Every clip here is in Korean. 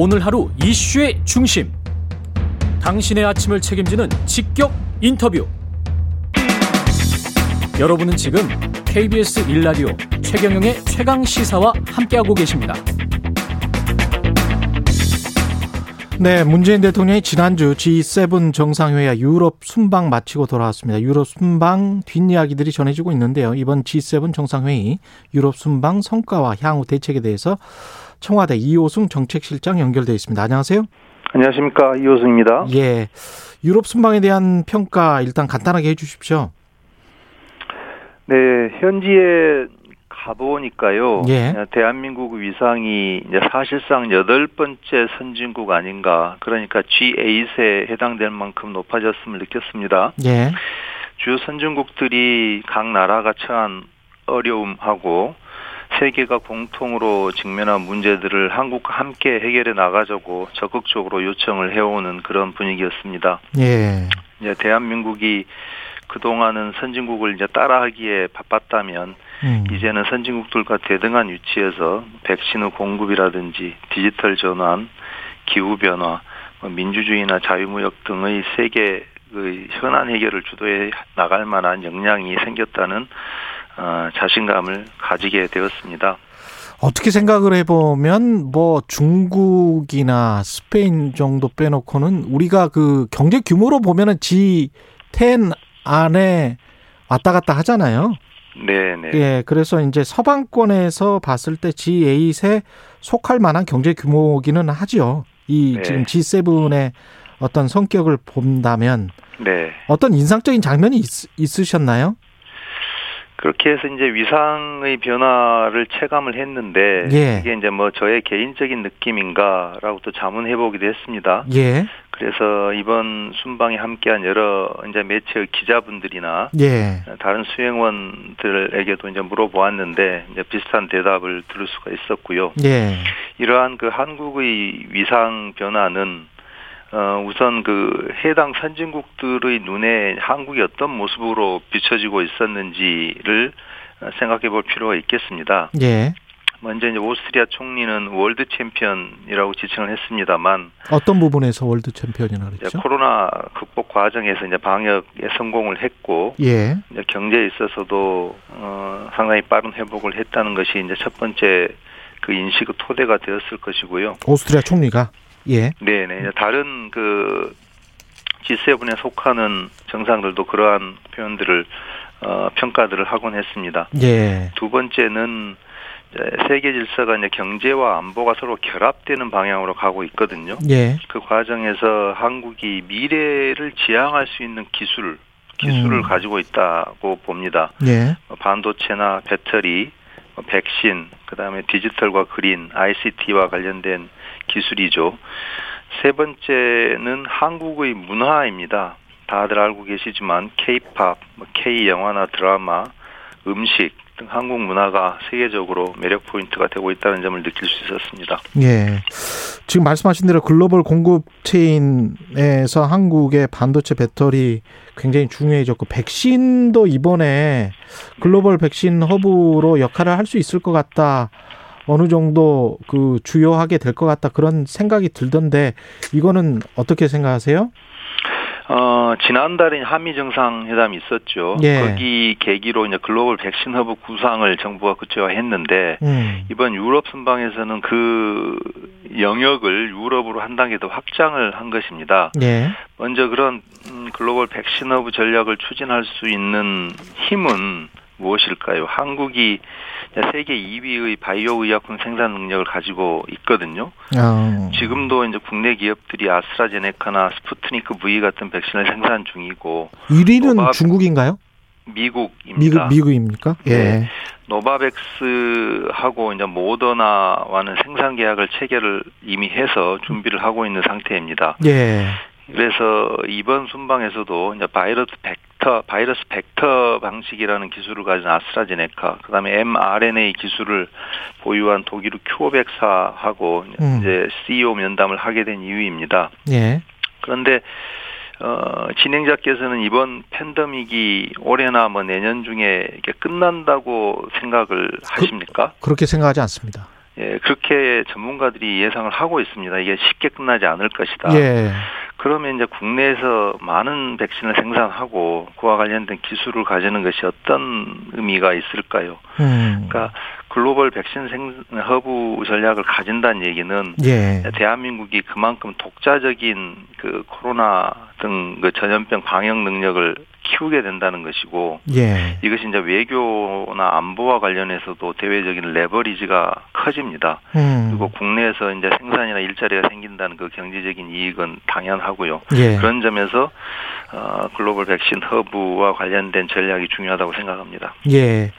오늘 하루 이슈의 중심. 당신의 아침을 책임지는 직격 인터뷰. 여러분은 지금 KBS 일라디오 최경영의 최강 시사와 함께하고 계십니다. 네, 문재인 대통령이 지난주 G7 정상회의 유럽 순방 마치고 돌아왔습니다. 유럽 순방 뒷이야기들이 전해지고 있는데요. 이번 G7 정상회의 유럽 순방 성과와 향후 대책에 대해서 청와대 이호승 정책실장 연결돼 있습니다. 안녕하세요. 안녕하십니까 이호승입니다. 예, 유럽 순방에 대한 평가 일단 간단하게 해주십시오. 네, 현지에 가보니까요. 예. 대한민국 위상이 이제 사실상 여덟 번째 선진국 아닌가. 그러니까 G8에 해당될 만큼 높아졌음을 느꼈습니다. 예, 주요 선진국들이 각 나라가 처한 어려움하고 세계가 공통으로 직면한 문제들을 한국과 함께 해결해 나가자고 적극적으로 요청을 해오는 그런 분위기였습니다. 예, 이제 대한민국이 그동안은 선진국을 이제 따라하기에 바빴다면 음, 이제는 선진국들과 대등한 위치에서 백신의 공급이라든지 디지털 전환, 기후 변화, 뭐 민주주의나 자유무역 등의 세계의 현안 해결을 주도해 나갈 만한 역량이 생겼다는 어, 자신감을 가지게 되었습니다. 어떻게 생각을 해보면 뭐 중국이나 스페인 정도 빼놓고는 우리가 그 경제 규모로 보면은 G10 안에 왔다 갔다 하잖아요. 네, 네. 예, 그래서 이제 서방권에서 봤을 때 G8에 속할 만한 경제 규모기는 하죠. 이 네. 지금 G7의 어떤 성격을 본다면 네. 어떤 인상적인 장면이 있, 있으셨나요? 그렇게 해서 이제 위상의 변화를 체감을 했는데 예. 이게 이제 뭐 저의 개인적인 느낌인가라고 또 자문해 보기도 했습니다. 예, 그래서 이번 순방에 함께한 여러 이제 매체의 기자분들이나 예, 다른 수행원들에게도 이제 물어보았는데 이제 비슷한 대답을 들을 수가 있었고요. 예, 이러한 그 한국의 위상 변화는 어 우선 그 해당 선진국들의 눈에 한국이 어떤 모습으로 비춰지고 있었는지를 생각해 볼 필요가 있겠습니다. 예. 먼저 이제 오스트리아 총리는 world champion이라고 지칭을 했습니다만 어떤 부분에서 world champion이라 이제 그랬죠? 코로나 극복 과정에서 이제 방역에 성공을 했고 예, 이제 경제에 있어서도 어 상당히 빠른 회복을 했다는 것이 이제 첫 번째 그 인식의 토대가 되었을 것이고요. 오스트리아 총리가 예, 네네. 이제 다른 그 G7에 속하는 정상들도 그러한 표현들을 어 평가들을 하곤 했습니다. 예, 두 번째는 세계 질서가 이제 경제와 안보가 서로 결합되는 방향으로 가고 있거든요. 예, 그 과정에서 한국이 미래를 지향할 수 있는 기술, 기술을 음. 가지고 있다고 봅니다. 예, 뭐 반도체나 배터리, 뭐 백신, 그다음에 디지털과 그린, ICT와 관련된 기술이죠. 세 번째는 한국의 문화입니다. 다들 알고 계시지만 K-팝, 뭐 K 영화나 드라마, 음식 등 한국 문화가 세계적으로 매력 포인트가 되고 있다는 점을 느낄 수 있었습니다. 예. 지금 말씀하신 대로 글로벌 공급 체인에서 한국의 반도체 배터리 굉장히 중요해졌고 백신도 이번에 글로벌 백신 허브로 역할을 할 수 있을 것 같다. 어느 정도 그 주요하게 될 것 같다 그런 생각이 들던데 이거는 어떻게 생각하세요? 어, 지난달에 한미 정상회담이 있었죠. 예. 거기 계기로 이제 글로벌 백신 허브 구상을 정부가 구체화했는데 음. 이번 유럽 순방에서는 그 영역을 유럽으로 한 단계 더 확장을 한 것입니다. 예. 먼저 그런 음, 글로벌 백신 허브 전략을 추진할 수 있는 힘은 무엇일까요? 한국이 세계 2위의 바이오 의약품 생산 능력을 가지고 있거든요. 어. 지금도 이제 국내 기업들이 아스트라제네카나 스푸트니크 V 같은 백신을 생산 중이고 1위는 노바- 중국인가요? 미국입니다. 미국 미국 입니까? 예. 네. 노바백스하고 이제 모더나와는 생산 계약을 체결을 이미 해서 준비를 하고 있는 상태입니다. 예. 그래서 이번 순방에서도 이제 바이러스 벡터, 바이러스 벡터 방식이라는 기술을 가진 아스트라제네카, 그다음에 mRNA 기술을 보유한 독일의 큐어백사하고 음. 이제 CEO 면담을 하게 된 이유입니다. 예. 그런데 어, 진행자께서는 이번 팬데믹이 올해나 뭐 내년 중에 이게 끝난다고 생각을 하십니까? 그렇게 생각하지 않습니다. 예, 그렇게 전문가들이 예상을 하고 있습니다. 이게 쉽게 끝나지 않을 것이다. 예. 그러면 이제 국내에서 많은 백신을 생산하고 그와 관련된 기술을 가지는 것이 어떤 의미가 있을까요? 음. 그러니까 글로벌 백신 생 허브 전략을 가진다는 얘기는 예. 대한민국이 그만큼 독자적인 그 코로나 등 그 전염병 방역 능력을 키우게 된다는 것이고 예. 이것이 이제 외교나 안보와 관련해서도 대외적인 leverage가 커집니다. 음. 그리고 국내에서 이제 생산이나 일자리가 생긴다는 그 경제적인 이익은 당연하고요. 예. 그런 점에서 어, 글로벌 백신 허브와 관련된 전략이 중요하다고 생각합니다. 예.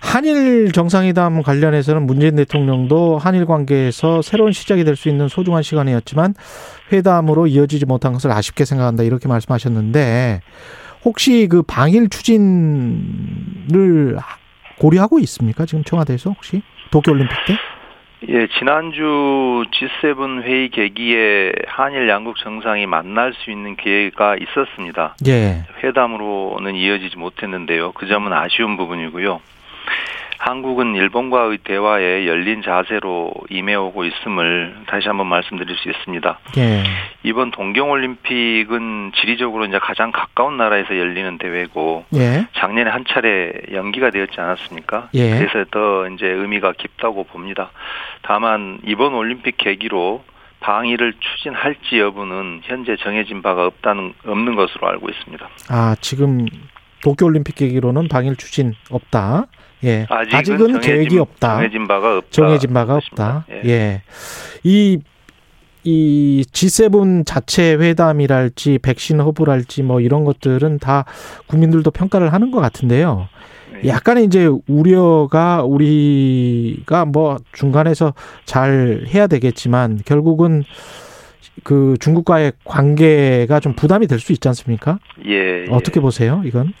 한일 정상회담 관련해서는 문재인 대통령도 한일 관계에서 새로운 시작이 될 수 있는 소중한 시간이었지만 회담으로 이어지지 못한 것을 아쉽게 생각한다 이렇게 말씀하셨는데 혹시 그 방일 추진을 고려하고 있습니까? 지금 청와대에서 혹시 도쿄올림픽 때? 예, 지난주 G7 회의 계기에 한일 양국 정상이 만날 수 있는 기회가 있었습니다. 예. 회담으로는 이어지지 못했는데요. 그 점은 아쉬운 부분이고요. 한국은 일본과의 대화에 열린 자세로 임해오고 있음을 다시 한번 말씀드릴 수 있습니다. 예. 이번 동경올림픽은 지리적으로 이제 가장 가까운 나라에서 열리는 대회고 예. 작년에 한 차례 연기가 되었지 않았습니까? 예. 그래서 더 이제 의미가 깊다고 봅니다. 다만 이번 올림픽 계기로 방위를 추진할지 여부는 현재 정해진 바가 없다는 없는 것으로 알고 있습니다. 아, 지금 도쿄올림픽 계기로는 방일 추진 없다. 예. 아직은, 아직은 계획이 없다. 정해진 바가 없다. 정해진 바가 없다. 예. 이, 이 G7 자체 회담이랄지 백신 허브랄지 뭐 이런 것들은 다 국민들도 평가를 하는 것 같은데요. 네. 약간의 이제 우려가 우리가 뭐 중간에서 잘 해야 되겠지만 결국은 그 중국과의 관계가 좀 부담이 될 수 있지 않습니까? 예, 예. 어떻게 보세요, 이건?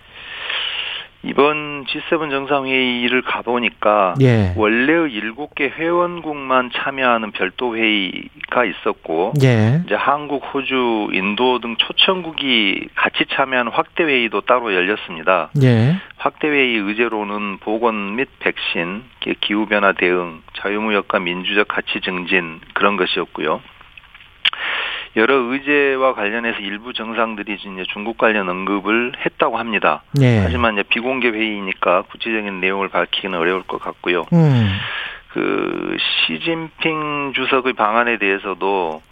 이번 G7 정상회의를 가보니까 예. 원래의 일곱 개 회원국만 참여하는 별도 회의가 있었고 예. 이제 한국, 호주, 인도 등 초청국이 같이 참여하는 확대 회의도 따로 열렸습니다. 예. 확대 회의 의제로는 보건 및 백신, 기후 변화 대응, 자유무역과 민주적 가치 증진 그런 것이었고요. 여러 의제와 관련해서 일부 정상들이 이제 중국 관련 언급을 했다고 합니다. 예. 하지만 이제 비공개 회의니까 구체적인 내용을 밝히기는 어려울 것 같고요. 음. 그 시진핑 주석의 방안에 대해서도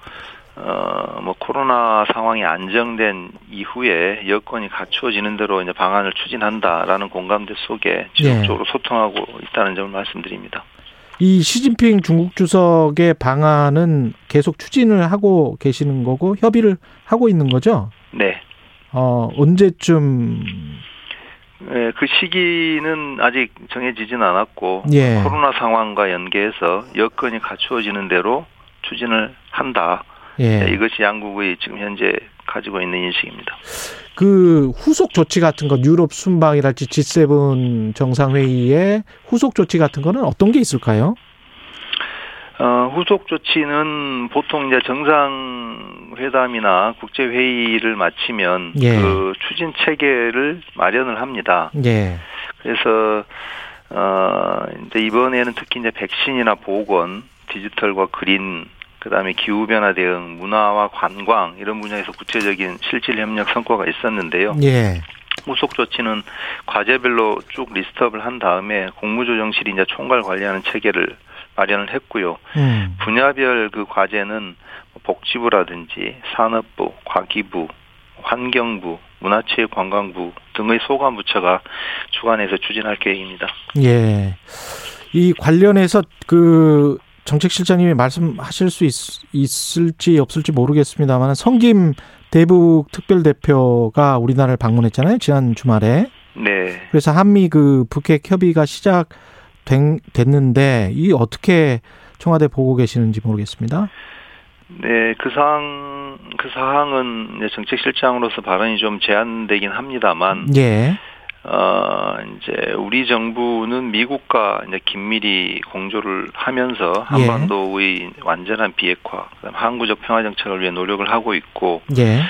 어뭐 코로나 상황이 안정된 이후에 여건이 갖추어지는 대로 이제 방안을 추진한다라는 공감대 속에 지속적으로 소통하고 있다는 점을 말씀드립니다. 이 시진핑 중국 주석의 방안은 계속 추진을 하고 계시는 거고 협의를 하고 있는 거죠? 네. 어, 언제쯤 네, 그 시기는 아직 정해지진 않았고 예. 코로나 상황과 연계해서 여건이 갖추어지는 대로 추진을 한다. 예. 네, 이것이 양국의 지금 현재 가지고 있는 인식입니다. 그 후속 조치 같은 것 유럽 순방이랄지 G7 정상회의에 후속 조치 같은 거는 어떤 게 있을까요? 어, 후속 조치는 보통 이제 정상회담이나 국제회의를 마치면 예. 그 추진 체계를 마련을 합니다. 예. 그래서 어, 이제 이번에는 특히 이제 백신이나 보건, 디지털과 그린, 그다음에 기후 변화 대응, 문화와 관광 이런 분야에서 구체적인 실질 협력 성과가 있었는데요. 예. 후속 조치는 과제별로 쭉 리스트업을 한 다음에 공무조정실이 이제 총괄 관리하는 체계를 마련을 했고요. 음. 분야별 그 과제는 복지부라든지 산업부, 과기부, 환경부, 문화체육관광부 등의 소관 부처가 주관해서 추진할 계획입니다. 예. 이 관련해서 그 정책실장님이 말씀하실 수 있, 을지 없을지 모르겠습니다만 성김 대북 특별대표가 우리나라를 방문했잖아요 지난 주말에. 네. 그래서 한미 그 북핵 협의가 시작 됐는데 이 어떻게 청와대 보고 계시는지 모르겠습니다. 네, 그 사항 그 사항은 정책실장으로서 발언이 좀 제한되긴 합니다만, 예. 어 이제 우리 정부는 미국과 이제 긴밀히 공조를 하면서 한반도의 완전한 비핵화, 그다음 항구적 평화 정책을 위해 노력을 하고 있고, 예.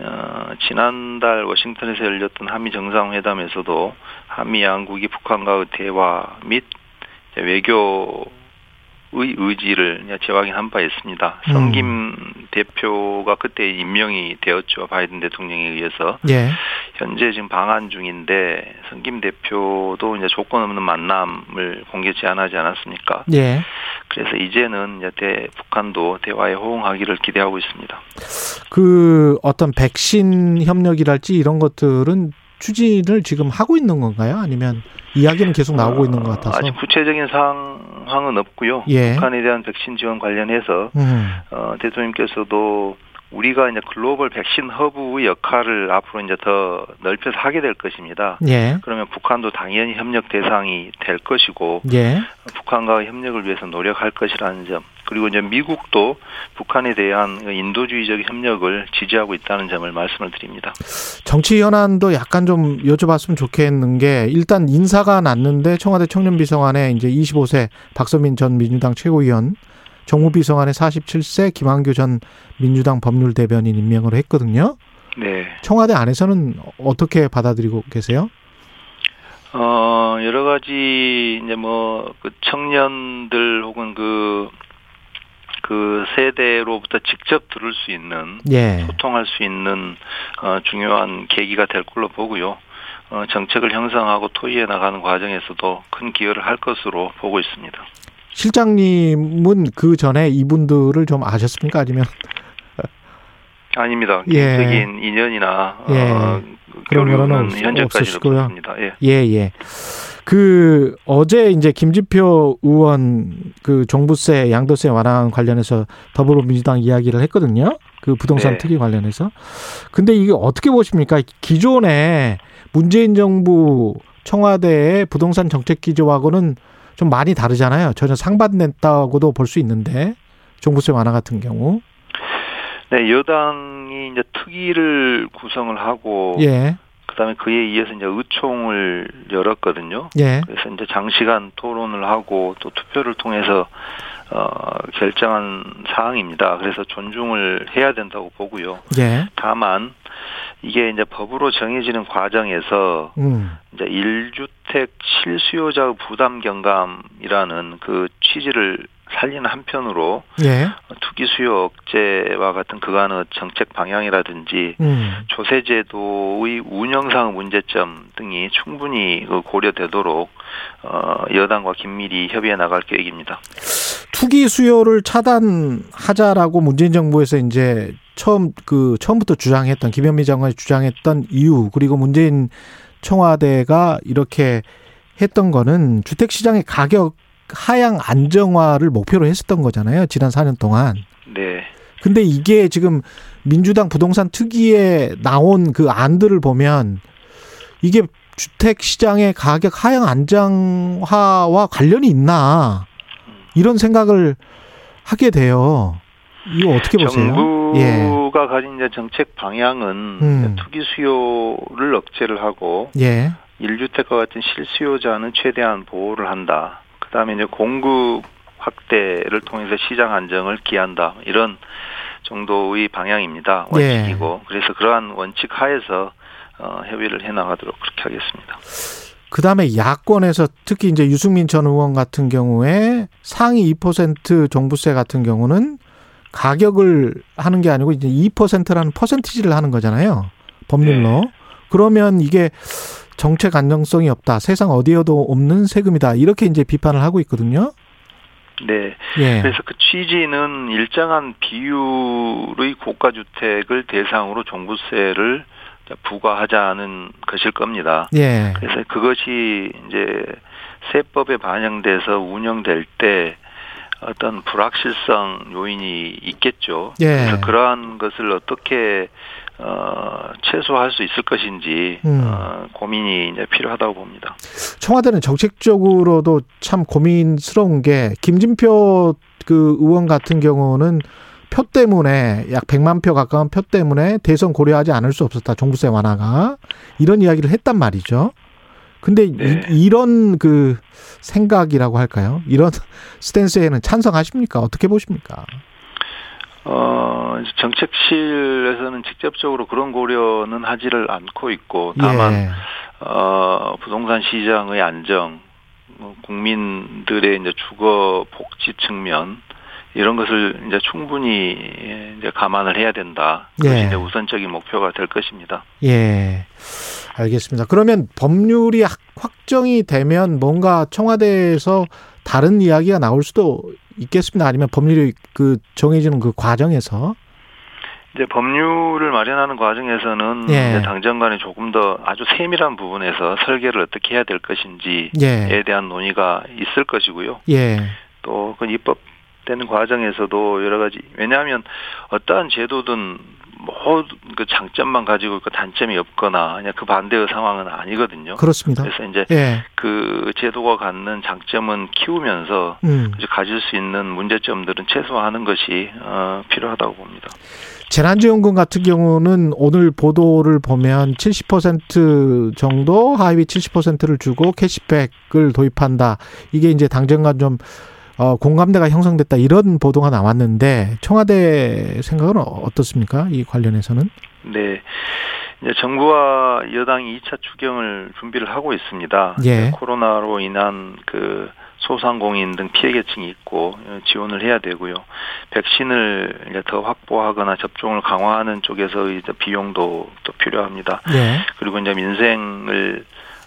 어, 지난달 워싱턴에서 열렸던 한미 정상회담에서도 한미 양국이 북한과의 대화 및 외교 의지를 재확인한 바 있습니다. 음. 성김 대표가 그때 임명이 되었죠. 바이든 대통령에 의해서. 예. 현재 지금 방한 중인데 성김 대표도 이제 조건 없는 만남을 공개 제안하지 않았습니까? 예. 그래서 이제는 이제 대, 북한도 대화에 호응하기를 기대하고 있습니다. 그 어떤 백신 협력이랄지 이런 것들은 추진을 지금 하고 있는 건가요? 아니면 이야기는 계속 나오고 있는 것 같아서. 아직 구체적인 상황은 없고요. 예. 북한에 대한 백신 지원 관련해서 음. 어, 대통령께서도 우리가 이제 글로벌 백신 허브의 역할을 앞으로 이제 더 넓혀서 하게 될 것입니다. 예. 그러면 북한도 당연히 협력 대상이 될 것이고 예. 북한과 협력을 위해서 노력할 것이라는 점 그리고 이제 미국도 북한에 대한 인도주의적 협력을 지지하고 있다는 점을 말씀을 드립니다. 정치 현안도 약간 좀 여쭤봤으면 좋겠는 게 일단 인사가 났는데 청와대 청년비서관에 이제 25세 박서민 전 민주당 최고위원 정무비서관에 47세 김한규 전 민주당 법률대변인 임명을 했거든요. 네. 청와대 안에서는 어떻게 받아들이고 계세요? 어, 여러 가지, 이제 뭐, 그 청년들 혹은 그, 그 세대로부터 직접 들을 수 있는, 예. 소통할 수 있는, 어, 중요한 계기가 될 걸로 보고요. 어, 정책을 형성하고 토의해 나가는 과정에서도 큰 기여를 할 것으로 보고 있습니다. 실장님은 그 전에 이분들을 좀 아셨습니까? 아니면 아닙니다. 예. 개인적인 인연이나, 예. 어, 그런 거는 교류는 없- 현재까지는 없으시고요. 없습니다. 예. 예, 예. 그 어제 이제 김지표 의원 그 종부세, 양도세 완화 관련해서 더불어민주당 이야기를 했거든요. 그 부동산 네. 특위 관련해서. 근데 이게 어떻게 보십니까? 기존에 문재인 정부 청와대의 부동산 정책 기조하고는 좀 많이 다르잖아요. 전혀 상반됐다고도 볼 수 있는데 종부세 완화 같은 경우. 네, 여당이 이제 특위를 구성을 하고 예. 그다음에 그에 이어서 이제 의총을 열었거든요. 예. 그래서 이제 장시간 토론을 하고 또 투표를 통해서 어, 결정한 사항입니다. 그래서 존중을 해야 된다고 보고요. 예. 다만 이게 이제 법으로 정해지는 과정에서 음. 이제 1주택 실수요자 부담 경감이라는 그 취지를 살리는 한편으로 예. 투기 수요 억제와 같은 그간의 정책 방향이라든지 음. 조세 제도의 운영상 문제점 등이 충분히 그 고려되도록 어, 여당과 긴밀히 협의해 나갈 계획입니다. 투기 수요를 차단하자라고 문재인 정부에서 이제 처음 그 처음부터 주장했던 김현미 장관이 주장했던 이유 그리고 문재인 청와대가 이렇게 했던 거는 주택 시장의 가격 하향 안정화를 목표로 했었던 거잖아요. 지난 4년 동안. 네. 근데 이게 지금 민주당 부동산 특위에 나온 그 안들을 보면 이게 주택 시장의 가격 하향 안정화와 관련이 있나 이런 생각을 하게 돼요. 이거 어떻게 보세요? 정부가 가진 이제 정책 방향은 음. 투기 수요를 억제를 하고 예. 1주택과 같은 실수요자는 최대한 보호를 한다. 그다음에 이제 공급 확대를 통해서 시장 안정을 기한다. 이런 정도의 방향입니다. 예. 원칙이고 그래서 그러한 원칙 하에서 어, 협의를 해 나가도록 그렇게 하겠습니다. 그 다음에 야권에서 특히 이제 유승민 전 의원 같은 경우에 상위 2% 종부세 같은 경우는 가격을 하는 게 아니고 이제 2%라는 퍼센티지를 하는 거잖아요. 법률로. 네. 그러면 이게 정책 안정성이 없다. 세상 어디에도 없는 세금이다. 이렇게 이제 비판을 하고 있거든요. 네. 예. 그래서 그 취지는 일정한 비율의 고가 주택을 대상으로 종부세를 부과하자는 것일 겁니다. 예. 그래서 그것이 이제 세법에 반영돼서 운영될 때 어떤 불확실성 요인이 있겠죠. 예. 그래서 그러한 것을 어떻게 어, 최소화할 수 있을 것인지 음. 어, 고민이 이제 필요하다고 봅니다. 청와대는 정책적으로도 참 고민스러운 게 김진표 그 의원 같은 경우는 표 때문에 약 100만 표 가까운 표 때문에 대선 고려하지 않을 수 없었다. 종부세 완화가 이런 이야기를 했단 말이죠. 근데 네. 이, 이런 그 생각이라고 할까요? 이런 스탠스에는 찬성하십니까? 어떻게 보십니까? 어, 정책실에서는 직접적으로 그런 고려는 하지를 않고 있고 다만 예. 어, 부동산 시장의 안정 뭐 국민들의 이제 주거 복지 측면 이런 것을 이제 충분히 이제 감안을 해야 된다. 그것이 예. 이제 우선적인 목표가 될 것입니다. 예. 알겠습니다. 그러면 법률이 확- 확정이 되면 뭔가 청와대에서 다른 이야기가 나올 수도 있겠습니다. 아니면 법률이 그 정해지는 그 과정에서 이제 법률을 마련하는 과정에서는 예. 이제 당정간에 조금 더 아주 세밀한 부분에서 설계를 어떻게 해야 될 것인지에 예. 대한 논의가 있을 것이고요. 예. 또그 입법 되는 과정에서도 여러 가지 왜냐하면 어떠한 제도든 뭐그 장점만 가지고 있고 단점이 없거나 그냥 그 반대의 상황은 아니거든요. 그렇습니다. 그래서 이제 예. 그 제도가 갖는 장점은 키우면서 음. 이제 가질 수 있는 문제점들은 최소화하는 것이 어, 필요하다고 봅니다. 재난지원금 같은 경우는 오늘 보도를 보면 70% 정도 하위 70%를 주고 캐시백을 도입한다. 이게 이제 당정간 좀 어, 공감대가 형성됐다 이런 보도가 나왔는데 청와대 생각은 어떻습니까? 이 관련해서는? 네. 이제 정부와 여당이 2차 추경을 준비를 하고 있습니다. 예. 코로나로 인한 그 소상공인 등 피해 계층이 있고 어, 지원을 해야 되고요. 백신을 이제 더 확보하거나 접종을 강화하는 쪽에서 이제 비용도 또 필요합니다. 예. 그리고 이제 민생을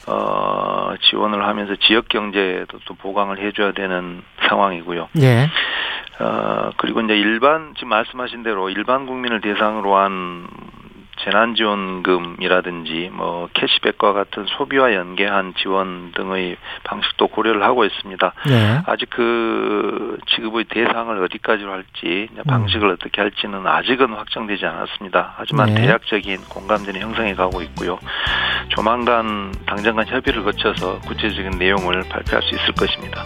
어 지원을 하면서 지역 경제도 또 보강을 해줘야 되는 상황이고요. 예. 어, 그리고 이제 일반, 지금 말씀하신 대로 일반 국민을 대상으로 한 재난지원금이라든지 뭐 캐시백과 같은 소비와 연계한 지원 등의 방식도 고려를 하고 있습니다. 예. 아직 그 지급의 대상을 어디까지로 할지 음. 방식을 어떻게 할지는 아직은 확정되지 않았습니다. 하지만 네. 대략적인 공감대는 형성해 가고 있고요. 조만간 당장 간 협의를 거쳐서 구체적인 내용을 발표할 수 있을 것입니다.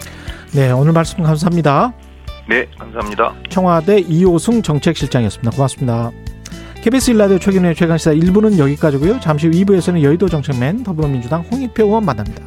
네, 오늘 말씀 감사합니다. 네, 감사합니다. 청와대 이호승 정책실장이었습니다. 고맙습니다. KBS 일라디오 최근의 최강시사 1부는 여기까지고요. 잠시 후 2부에서는 여의도 정책맨 더불어민주당 홍익표 의원 만납니다.